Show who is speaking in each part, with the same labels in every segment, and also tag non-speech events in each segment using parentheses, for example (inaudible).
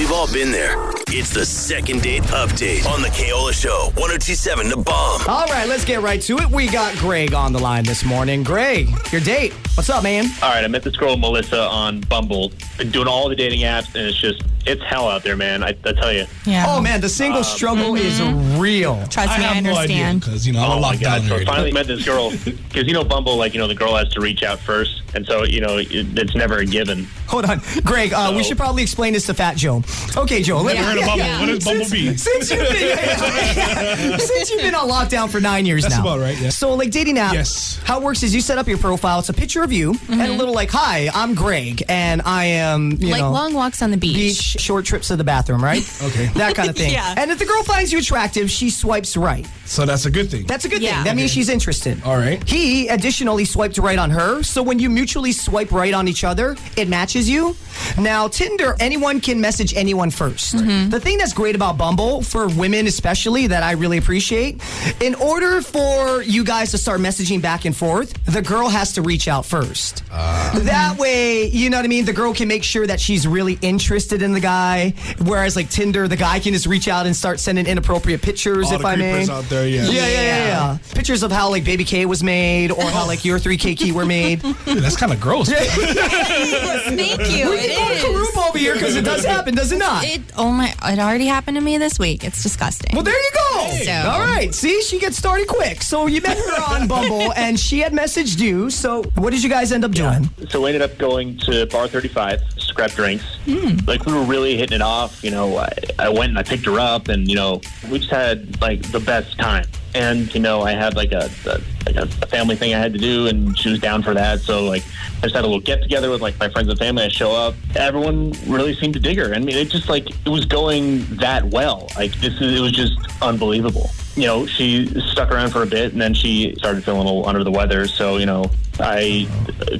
Speaker 1: We've all been there. It's the second date update on the Keola Show. 1027 Da Bomb.
Speaker 2: All right, let's get right to it. We got Greg on the line this morning. Greg, your date. What's up, man?
Speaker 3: All right, I met this girl Melissa on Bumble. Been doing all the dating apps, and it's just it's hell out there, man. I, I tell you.
Speaker 4: Yeah.
Speaker 2: Oh man, the single um, struggle is mm-hmm. real.
Speaker 4: Trust me, I,
Speaker 5: have no idea
Speaker 4: understand.
Speaker 5: because you know I'm
Speaker 3: Oh my
Speaker 5: locked
Speaker 3: god!
Speaker 5: down
Speaker 3: So I
Speaker 5: already.
Speaker 3: finally met this girl because you know Bumble, like you know the girl has to reach out first, and so you know it's never a given.
Speaker 2: Hold on, Greg. Uh, we should probably explain this to Fat Joe. Okay, Joe. Let
Speaker 4: Yeah.
Speaker 5: Heard of Bumble?
Speaker 4: Yeah.
Speaker 5: What is Bumble be?
Speaker 2: Since you've been (laughs) since you've been on lockdown for nine years
Speaker 5: That's
Speaker 2: now.
Speaker 5: about right, yeah.
Speaker 2: So like dating app.
Speaker 5: Yes.
Speaker 2: How it works is you set up your profile. It's a picture of you and a little like, "Hi, I'm Greg, and I am you
Speaker 4: Like
Speaker 2: know."
Speaker 4: long walks on the beach.
Speaker 2: Beach, short trips to the bathroom, right? (laughs)
Speaker 5: Okay.
Speaker 2: That kind of thing.
Speaker 4: Yeah.
Speaker 2: And if the girl finds you attractive, she swipes right.
Speaker 5: So that's a good thing.
Speaker 2: That's a good
Speaker 4: Yeah.
Speaker 2: thing. That means she's interested.
Speaker 5: All right.
Speaker 2: He additionally swiped right on her. So when you mutually swipe right on each other, it matches you. Now, Tinder, anyone can message anyone 1st mm-hmm. The thing that's great about Bumble, for women especially, that I really appreciate, in order for you guys to start messaging back and forth, the girl has to reach out first. Ah. Mm-hmm. That way, you know what I mean? The girl can make sure that she's really interested in the guy. Whereas, like Tinder, the guy can just reach out and start sending inappropriate pictures,
Speaker 5: All
Speaker 2: if
Speaker 5: the
Speaker 2: I may.
Speaker 5: creepers out there, yeah.
Speaker 2: Yeah, yeah, yeah, yeah. Pictures of how like Baby K was made, or how like your three K key were made. (laughs)
Speaker 5: Dude, that's kind of gross. (laughs)
Speaker 4: Thank you.
Speaker 2: we
Speaker 4: It
Speaker 2: can go to
Speaker 4: is.
Speaker 2: Karuba over here because it does happen, does it not?
Speaker 4: It oh my! It already happened to me this week. It's disgusting.
Speaker 2: well, there you go.
Speaker 4: So-
Speaker 2: All right. See, she gets started quick. So you met her on Bumble, (laughs) and she had messaged you. So what did you guys end up doing?
Speaker 3: So we ended up going to Bar 35 to grab drinks. Hmm. Like we were really hitting it off. You know, I, I went and I picked her up, and you know, we just had like the best time. And you know, I had like a, a like a, family thing I had to do, and she was down for that. So like, I just had a little get together with like my friends and family. I show up, everyone really seemed to dig her. I mean, it just like it was going that well. Like this is it was just unbelievable. You know, she stuck around for a bit, and then she started feeling a little under the weather. So you know, I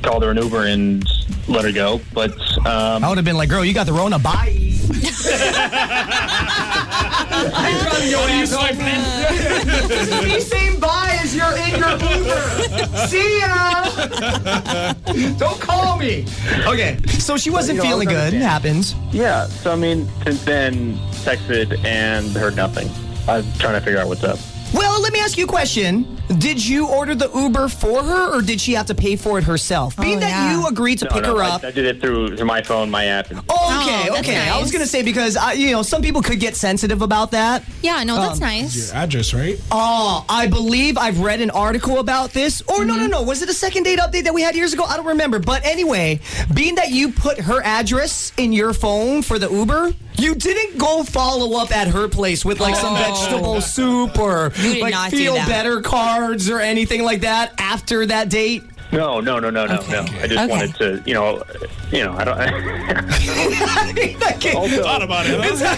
Speaker 3: called her an Uber and let her go. But um,
Speaker 2: I would have been like, "Girl, you got the Rona. Bye." (laughs) (laughs) I'm driving your ass home. Me saying bye as you're in your Uber. See ya. Don't call me. Okay. So she wasn't
Speaker 3: You know,
Speaker 2: feeling good.
Speaker 3: understand.
Speaker 2: Happens.
Speaker 3: yeah, so I mean, since then, texted and heard nothing. I'm trying to figure out what's up.
Speaker 2: Well, let me ask you a question. Did you order the Uber for her, or did she have to pay for it herself? Being
Speaker 4: Oh,
Speaker 2: that
Speaker 4: yeah.
Speaker 2: you agreed to
Speaker 3: No,
Speaker 2: pick
Speaker 3: no,
Speaker 2: her
Speaker 3: I,
Speaker 2: up.
Speaker 3: I did it through through my phone, my app. And,
Speaker 2: Okay,
Speaker 4: Oh, that's
Speaker 2: okay. I was gonna say because I, you know some people could get sensitive about that.
Speaker 4: yeah, no, that's
Speaker 2: Um,
Speaker 4: nice.
Speaker 5: Your address, right?
Speaker 2: Oh, I believe I've read an article about this. Or no, no,
Speaker 4: Mm-hmm.
Speaker 2: no. Was it a second date update that we had years ago? I don't remember. But anyway, being that you put her address in your phone for the Uber, you didn't go follow up at her place with like some vegetable soup or like feel better cards or anything like that after that date.
Speaker 3: no, no, no, no, no, no. I just
Speaker 4: Okay.
Speaker 3: wanted to, you know, you know, I don't.
Speaker 2: That (laughs) kid-
Speaker 3: also,
Speaker 5: Thought about it. Huh?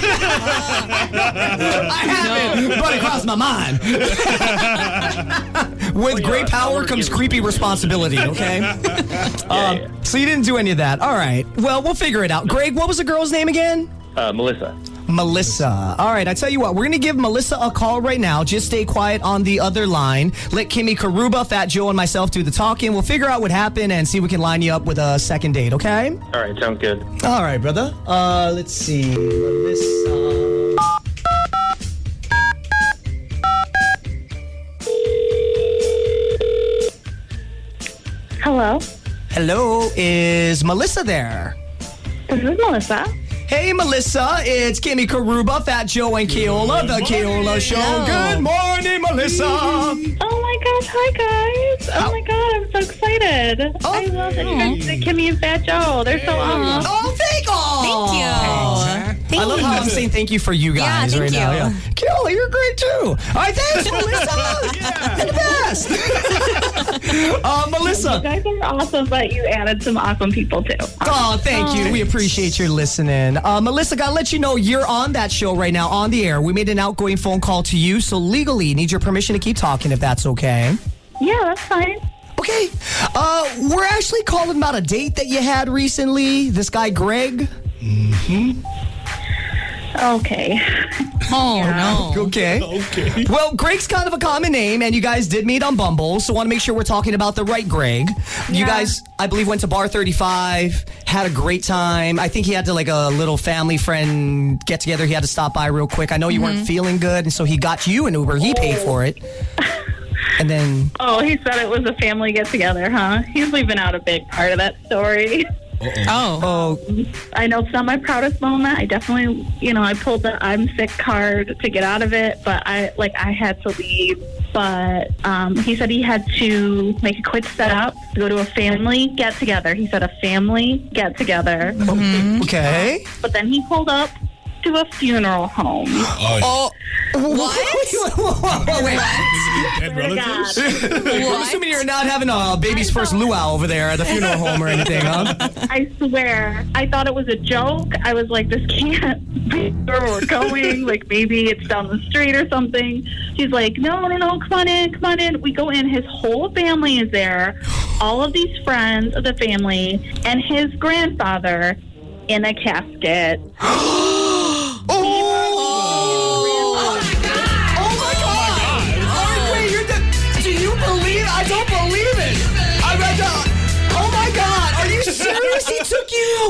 Speaker 2: I haven't, but it crossed my mind. (laughs) With great power comes creepy responsibility, (laughs) okay? Um,
Speaker 3: yeah.
Speaker 2: So you didn't do any of that. All right. Well, we'll figure it out. Greg, what was the girl's name again?
Speaker 3: Uh, Melissa.
Speaker 2: Melissa. All right, I tell you what, we're gonna give Melissa a call right now. Just stay quiet on the other line. Let Kimmy Karuba, Fat Joe, and myself do the talking. We'll figure out what happened and see if we can line you up with a second date, okay?
Speaker 3: All right, sounds good.
Speaker 2: All right, brother. Uh, let's see. Melissa.
Speaker 6: Hello,
Speaker 2: Hello, is Melissa there?
Speaker 6: this is Melissa.
Speaker 2: Hey, Melissa, it's Kimmy Karuba, Fat Joe, and Keola, the Keola Show.
Speaker 4: Hello.
Speaker 2: Good morning, Melissa.
Speaker 6: Oh my gosh, hi guys! Oh my god, I'm so excited.
Speaker 2: Oh.
Speaker 6: I love that you guys did Kimmy and Fat Joe. They're so awesome.
Speaker 2: Oh, thank.
Speaker 4: Thank you. Thank
Speaker 2: I love how I'm saying thank you for you
Speaker 4: Yeah,
Speaker 2: guys
Speaker 4: thank
Speaker 2: right now.
Speaker 4: you.
Speaker 2: Yeah. Keola, you're great too. All right, thanks, (laughs) Melissa. You're the best. (laughs) (laughs) uh,
Speaker 6: You guys are awesome, but you added some awesome people too.
Speaker 2: Oh, thank you. We appreciate your listening. Uh, Melissa, gotta let you know you're on that show right now on the air. We made an outgoing phone call to you, so legally need your permission to keep talking if that's okay.
Speaker 6: Yeah, that's fine.
Speaker 2: Okay. Uh, we're actually calling about a date that you had recently. This guy, Greg.
Speaker 6: Okay. (laughs)
Speaker 4: Oh no.
Speaker 2: Okay. (laughs)
Speaker 5: Okay.
Speaker 2: Well, Greg's kind of a common name, and you guys did meet on Bumble, so want to make sure we're talking about the right Greg. You
Speaker 6: Yeah.
Speaker 2: guys, I believe, went to Bar 35, had a great time. I think he had to like a little family friend get together. He had to stop by real quick. I know you weren't mm-hmm. feeling good, and so he got you an Uber. He paid for it. (laughs) And then,
Speaker 6: Oh, he said it was a family get together, huh? He's leaving out a big part of that story.
Speaker 4: Oh.
Speaker 2: oh,
Speaker 6: I know it's not my proudest moment. I definitely, you know, I pulled the I'm sick card to get out of it, but I like I had to leave. But um, he said he had to make a quick setup to go to a family get together. He said a family get together,
Speaker 2: okay.
Speaker 6: but then he pulled up to a funeral home.
Speaker 5: Oh, (laughs)
Speaker 2: What? Wait,
Speaker 5: dead
Speaker 6: Swear to
Speaker 5: relatives? (laughs)
Speaker 2: I'm assuming you're not having a baby's first luau over there at the funeral home or anything, huh?
Speaker 6: I swear, I thought it was a joke. I was like, this can't be where we're going. like, maybe it's down the street or something. She's like, no, no, no, come on in, come on in. We go in. His whole family is there. All of these friends of the family and his grandfather in a casket. (gasps) (gasps) (gasps)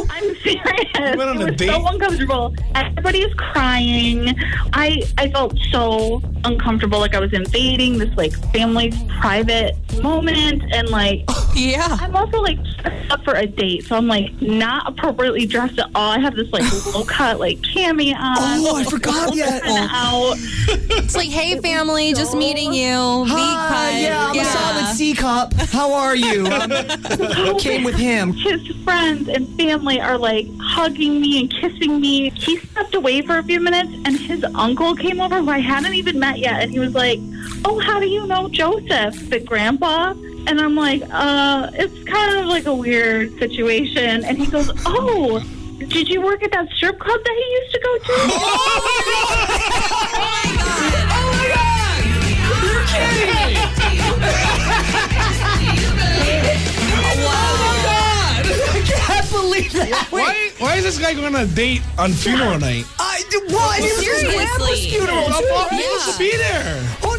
Speaker 2: you.
Speaker 6: I'm serious.
Speaker 5: went on
Speaker 6: it
Speaker 5: a
Speaker 6: was
Speaker 5: date?
Speaker 6: so uncomfortable. Everybody is crying. I I felt so uncomfortable, like I was invading this like family's private moment, and like
Speaker 4: Yeah.
Speaker 6: I'm also like up for a date, so I'm like not appropriately dressed at all. I have this like (laughs) low cut like cami on.
Speaker 2: Oh, I forgot. Yeah.
Speaker 6: Kinda out.
Speaker 4: It's like, hey, family, just meeting you. V
Speaker 2: Hi,
Speaker 4: cut.
Speaker 2: yeah, I'm a solid C cup. How are you? (laughs) Um, came with him.
Speaker 6: His friends and family are like hugging me and kissing me. He stepped away for a few minutes, and his uncle came over who I hadn't even met yet, and he was like, "Oh, how do you know Joseph, the grandpa?" And I'm like, "Uh, it's kind of like a weird situation." And he goes, "Oh." Did you work at that strip club that he used to go to? (laughs)
Speaker 2: Oh my god! Oh my god! You're kidding me! (laughs) believe that. Wait,
Speaker 5: Why, why is this guy going on a date on funeral night?
Speaker 2: I what? It was his grandpa's
Speaker 4: Seriously.
Speaker 2: funeral.
Speaker 5: How
Speaker 2: too,
Speaker 5: far
Speaker 2: right?
Speaker 5: he supposed to be there?
Speaker 2: Oh,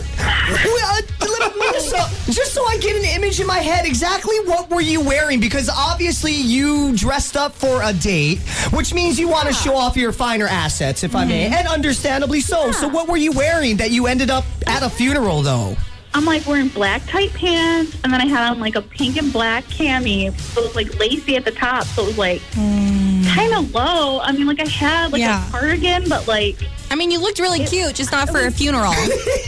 Speaker 2: well, uh, little Melissa, just so I get an image in my head, exactly what were you wearing? Because obviously you dressed up for a date, which means you want to show off your finer assets, if I may, and understandably so. So what were you wearing that you ended up at a funeral, though?
Speaker 6: I'm like wearing black tight pants, and then I had on like a pink and black cami. So it was like lacy at the top, so it was like kind of low. I mean, like I had like
Speaker 4: Yeah.
Speaker 6: a cardigan, but like
Speaker 4: I mean, you looked really cute, just not for a funeral. (laughs)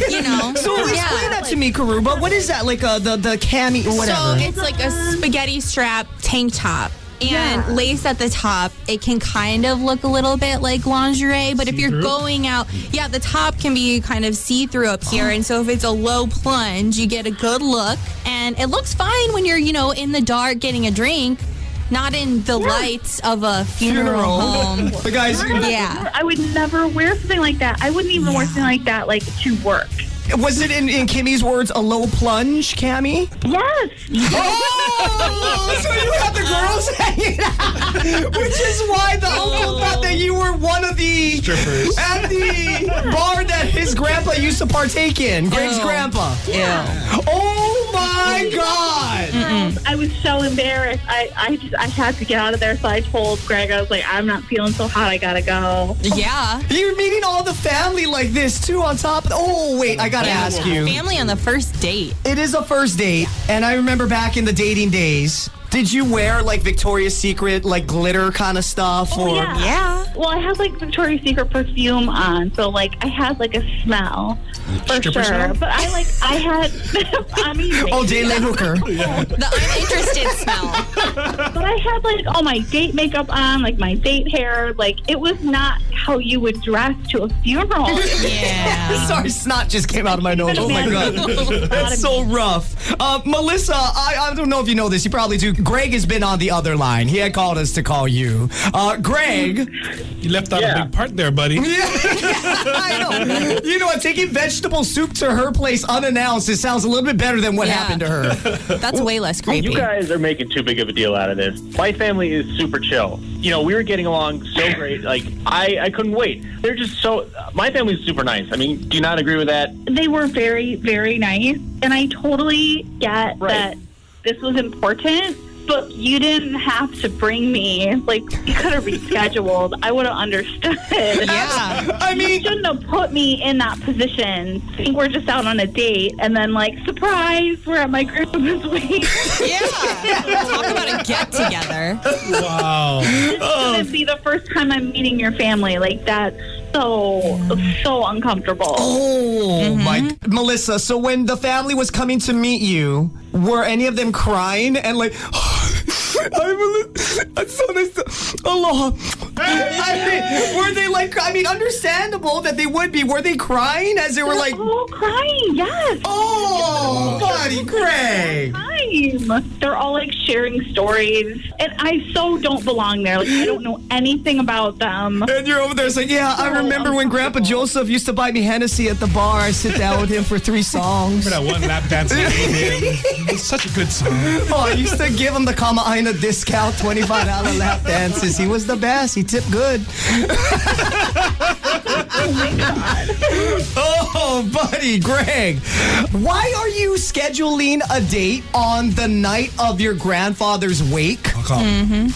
Speaker 4: You know?
Speaker 2: So explain that to me, Karuba. What is that? Like uh, the the cami or whatever?
Speaker 4: So it's like a spaghetti strap tank top. And
Speaker 6: Yeah.
Speaker 4: lace at the top, it can kind of look a little bit like lingerie, but if you're going out, yeah, the top can be kind of see through up here. And so if it's a low plunge, you get a good look. And it looks fine when you're, you know, in the dark getting a drink, not in the lights of a funeral, home. (laughs)
Speaker 2: the guys.
Speaker 4: Yeah.
Speaker 6: I would never wear something like that. I wouldn't even wear something like that like to work.
Speaker 2: Was it in, in Kimmy's words a low plunge, Cami?
Speaker 6: Yes.
Speaker 2: Oh, so you had the girls (laughs) hanging out, which is why the uncle thought that you were one of the
Speaker 5: Strippers.
Speaker 2: at the bar that his grandpa used to partake in. Greg's
Speaker 4: Ew.
Speaker 2: grandpa.
Speaker 4: Yeah.
Speaker 2: Oh my God!
Speaker 6: I was so embarrassed. I, I just I had to get out of there, so I told Greg I was like, I'm not feeling so hot. I gotta go.
Speaker 4: Yeah.
Speaker 2: You're meeting all the family like this too. On top of oh wait, I gotta ask you.
Speaker 4: Family on the first date.
Speaker 2: It is a first date, and I remember back in the dating days. Did you wear like Victoria's Secret, like glitter kind of stuff, oh, or
Speaker 6: yeah.
Speaker 4: Yeah.
Speaker 6: Well, I had like Victoria's Secret perfume on, so like I had like a smell for
Speaker 5: Stripper
Speaker 6: sure.
Speaker 5: smell?
Speaker 6: But I like I had I mean
Speaker 2: oh, Daylon Hooker? (laughs)
Speaker 4: The I'm interested smell.
Speaker 6: but I had like all my date makeup on, like my date hair. Like it was not how you would dress to a funeral. (laughs)
Speaker 4: Yeah. (laughs)
Speaker 2: Sorry, snot just came out of my nose. Oh my god, that's so rough. Uh, Melissa, I, I don't know if you know this. You probably do. Greg has been on the other line. He had called us to call you. Uh, Greg,
Speaker 5: You left out
Speaker 3: Yeah.
Speaker 5: a big part there, buddy. (laughs)
Speaker 2: I know. You know what? Taking vegetable soup to her place unannounced, it sounds a little bit better than what
Speaker 4: Yeah.
Speaker 2: happened to her. (laughs)
Speaker 4: That's way less creepy.
Speaker 3: You guys are making too big of a deal out of this. My family is super chill. You know, we were getting along so great. Like, I, I couldn't wait. They're just so. My family's super nice. I mean, do you not agree with that?
Speaker 6: They were very, very nice. And I totally get
Speaker 3: Right.
Speaker 6: that this was important, but you didn't have to bring me. Like, you could have rescheduled. I would have understood.
Speaker 4: yeah. (laughs)
Speaker 2: I
Speaker 6: You
Speaker 2: mean,
Speaker 6: shouldn't have put me in that position. I think we're just out on a date, and then, like, surprise, we're at my grandma's wedding.
Speaker 4: Yeah. (laughs) Talk about a get together.
Speaker 5: Wow.
Speaker 6: It's gonna oh. be the first time I'm meeting your family. Like, that's so, so uncomfortable.
Speaker 2: oh mm-hmm. my, Melissa. So when the family was coming to meet you, were any of them crying and like? (gasps) (laughs) I'm, I'm so nice. Allah. I mean, were they like? I mean, understandable that they would be. Were they crying as they were like?
Speaker 6: Oh, crying, yes.
Speaker 2: Oh, buddy, Greg.
Speaker 6: Time. They're all like sharing stories, and I so don't belong there. Like I don't know anything about them.
Speaker 2: And you're over there saying, "Yeah, I remember when Grandpa Joseph used to buy me Hennessy at the bar. I sit down with him for three (laughs) songs.
Speaker 5: Remember that one lap dance I gave him? (laughs) It was such a good song.
Speaker 2: Oh, I used to give him the Kama Aina discount, twenty-five dollar lap dances. He was the best. He tipped good. oh my god. Oh, buddy, Greg, why are you scheduling a date on the night of your grandfather's wake? Mm-hmm.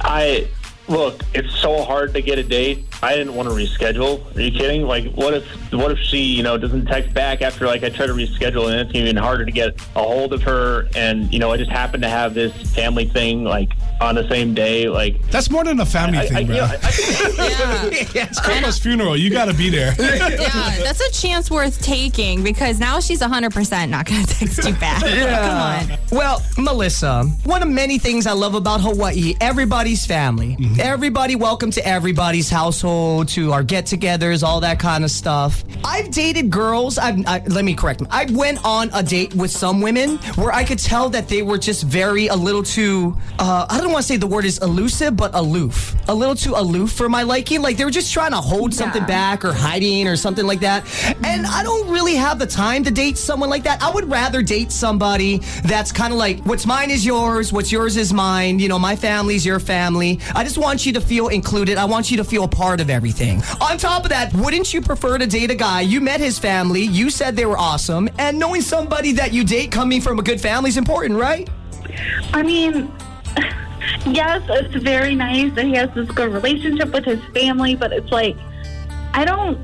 Speaker 3: I look. It's so hard to get a date. I didn't want to reschedule. Are you kidding? Like, what if what if she, you know, doesn't text back after like I try to reschedule, and it's even harder to get a hold of her. And you know, I just happen to have this family thing like on the same day. Like,
Speaker 5: That's more than a family
Speaker 3: I, I,
Speaker 5: thing,
Speaker 3: you
Speaker 5: bro.
Speaker 3: know, I, (laughs)
Speaker 4: Yeah. (laughs)
Speaker 2: Yes.
Speaker 5: Grandma's funeral, you gotta be there. (laughs)
Speaker 4: Yeah. That's a chance worth taking because now she's 100% not going to text you back. Come on.
Speaker 2: Well, Melissa, one of many things I love about Hawaii, everybody's family. Mm-hmm. Everybody welcome to everybody's household, to our get-togethers, all that kind of stuff. I've dated girls. I've, I, let me correct me. I went on a date with some women where I could tell that they were just very a little too. Uh, I don't want to say the word is elusive, but aloof. A little too aloof for my liking. Like they were just trying to hold something back or hiding or something like that. And I don't really have the time to date someone like that. I would rather date somebody that's kind of like, what's mine is yours, what's yours is mine. You know, my family's your family. I just want you to feel included. I want you to feel a part of everything. On top of that, wouldn't you prefer to date a guy? You met his family, you said they were awesome, and knowing somebody that you date coming from a good family is important, right?
Speaker 6: I mean, yes, it's very nice that he has this good relationship with his family, but it's like I don't.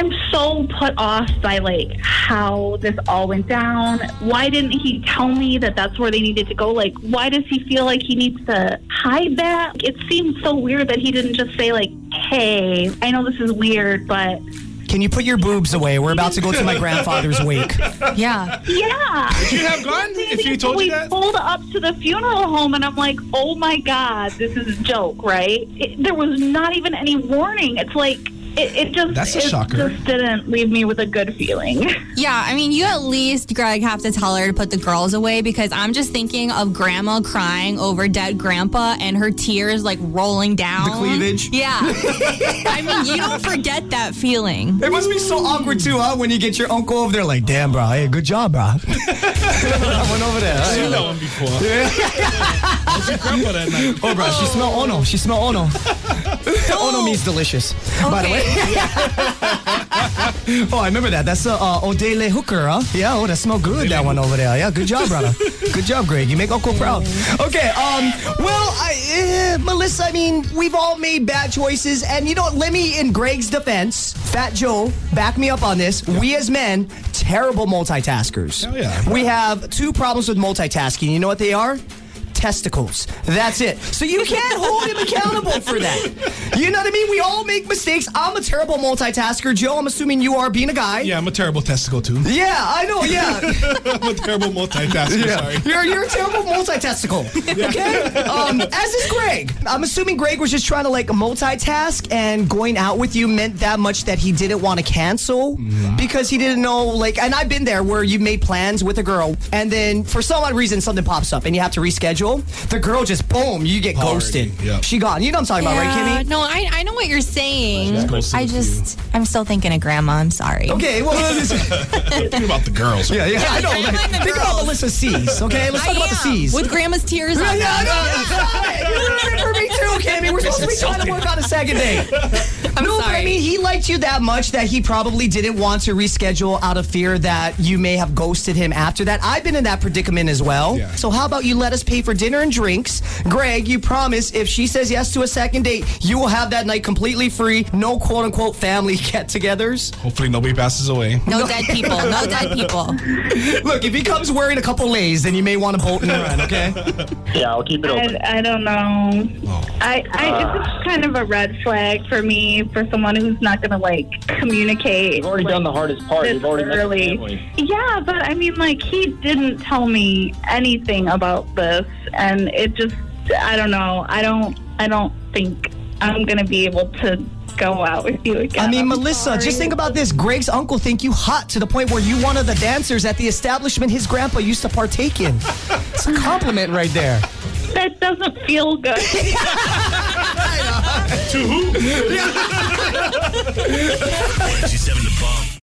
Speaker 6: I'm so put off by like how this all went down. Why didn't he tell me that that's where they needed to go? Like, why does he feel like he needs to hide that? It seems so weird that he didn't just say like, "Hey, I know this is weird, but
Speaker 2: Can you put your boobs away? We're about to go to my (laughs) grandfather's wake.
Speaker 4: Yeah.
Speaker 6: yeah."
Speaker 5: Would you have gone if he told
Speaker 6: we
Speaker 5: you that?
Speaker 6: pulled up to the funeral home, and I'm like, "Oh my god, this is a joke, right?" It, there was not even any warning. It's like it, it just
Speaker 5: That's a
Speaker 6: it
Speaker 5: shocker.
Speaker 6: just didn't leave me with a good feeling. (laughs)
Speaker 4: Yeah, I mean, you at least, Greg, have to tell her to put the girls away because I'm just thinking of grandma crying over dead grandpa and her tears like rolling down.
Speaker 2: The cleavage?
Speaker 4: Yeah. (laughs) I mean, you don't forget that feeling.
Speaker 2: It must be so awkward too, huh? When you get your uncle over there, like, damn, bro, hey, good job, bro. (laughs) I went over there.
Speaker 5: I've seen that one before. I was with grandpa that night.
Speaker 2: Oh, bro, she smell ono. She smell ono. (laughs) ono means delicious. By the way. (laughs) oh, I remember that. That's a uh, Odele hooker, huh? Yeah. Oh, that smell good. That one over there. Yeah. Good job, brother. Good job, Greg. You make Uncle proud. Okay. Um. Well, I, uh, Melissa. I mean, we've all made bad choices, and you know, what? let me, in Greg's defense, Fat Joe, back me up on this. We as men, terrible multitaskers.
Speaker 5: Hell yeah.
Speaker 2: We have two problems with multitasking. You know what they are? Testicles. That's it. So you can't hold him accountable for that. You know what I mean? We all make mistakes. I'm a terrible multitasker. Joe, I'm assuming you are being a guy.
Speaker 5: Yeah, I'm a terrible testicle too.
Speaker 2: Yeah, I know, yeah. (laughs)
Speaker 5: I'm a terrible multitasker. Sorry.
Speaker 2: You're, you're a terrible multitastical. Okay? Um, as is Greg. I'm assuming Greg was just trying to like multitask and going out with you meant that much that he didn't want to cancel because he didn't know, like, and I've been there where you made plans with a girl and then for some odd reason something pops up and you have to reschedule. Reschedule, the girl just boom, you get
Speaker 5: Already,
Speaker 2: ghosted.
Speaker 5: yeah.
Speaker 2: She gone. You know what I'm talking about, right,
Speaker 4: Yeah,
Speaker 2: Kimmy?
Speaker 4: no, I, I know what you're saying.
Speaker 5: I
Speaker 4: I
Speaker 5: a few.
Speaker 4: just, I'm still thinking of grandma. I'm sorry.
Speaker 2: Okay, well, (laughs) this is-
Speaker 5: Think about the girls.
Speaker 2: yeah, yeah, I know.
Speaker 4: Grandma
Speaker 2: like,
Speaker 4: and the
Speaker 2: think about
Speaker 4: girls.
Speaker 2: Melissa C's, okay? Let's
Speaker 4: I
Speaker 2: talk about the
Speaker 4: am,
Speaker 2: C's.
Speaker 4: With grandma's tears
Speaker 2: yeah,
Speaker 4: on
Speaker 2: yeah,
Speaker 4: them.
Speaker 2: no, stop it. You ruined it for me too, Kimmy. We're supposed to be trying to work on a second date. (laughs)
Speaker 4: I'm
Speaker 2: no, but I mean, he liked you that much that he probably didn't want to reschedule out of fear that you may have ghosted him after that. I've been in that predicament as well.
Speaker 5: Yeah.
Speaker 2: So how about you let us pay for dinner and drinks? Greg, you promise if she says yes to a second date, you will have that night completely free. No quote unquote family (laughs) get-togethers.
Speaker 5: Hopefully nobody passes away.
Speaker 4: No dead people. No dead people. (laughs)
Speaker 2: Look, if he comes wearing a couple leis, then you may want to bolt and run. Okay.
Speaker 3: Yeah, I'll keep it open.
Speaker 6: I, I don't know.
Speaker 5: Oh.
Speaker 6: I, I it's uh. just kind of a red flag for me for someone who's not going to like communicate.
Speaker 3: You've already
Speaker 6: like,
Speaker 3: done the hardest part.
Speaker 6: this
Speaker 3: You've already met the
Speaker 6: early.
Speaker 3: family.
Speaker 6: Yeah, but I mean, like he didn't tell me anything about this, and it just I don't know. I don't I don't think I'm going to be able to go out with you again.
Speaker 2: I mean,
Speaker 6: I'm
Speaker 2: Melissa,
Speaker 6: sorry.
Speaker 2: just think about this. Greg's uncle think you hot to the point where you one of the dancers at the establishment his grandpa used to partake in. It's a compliment right there.
Speaker 6: That doesn't feel good. (laughs)
Speaker 5: To who?
Speaker 1: 1027 Da Bomb.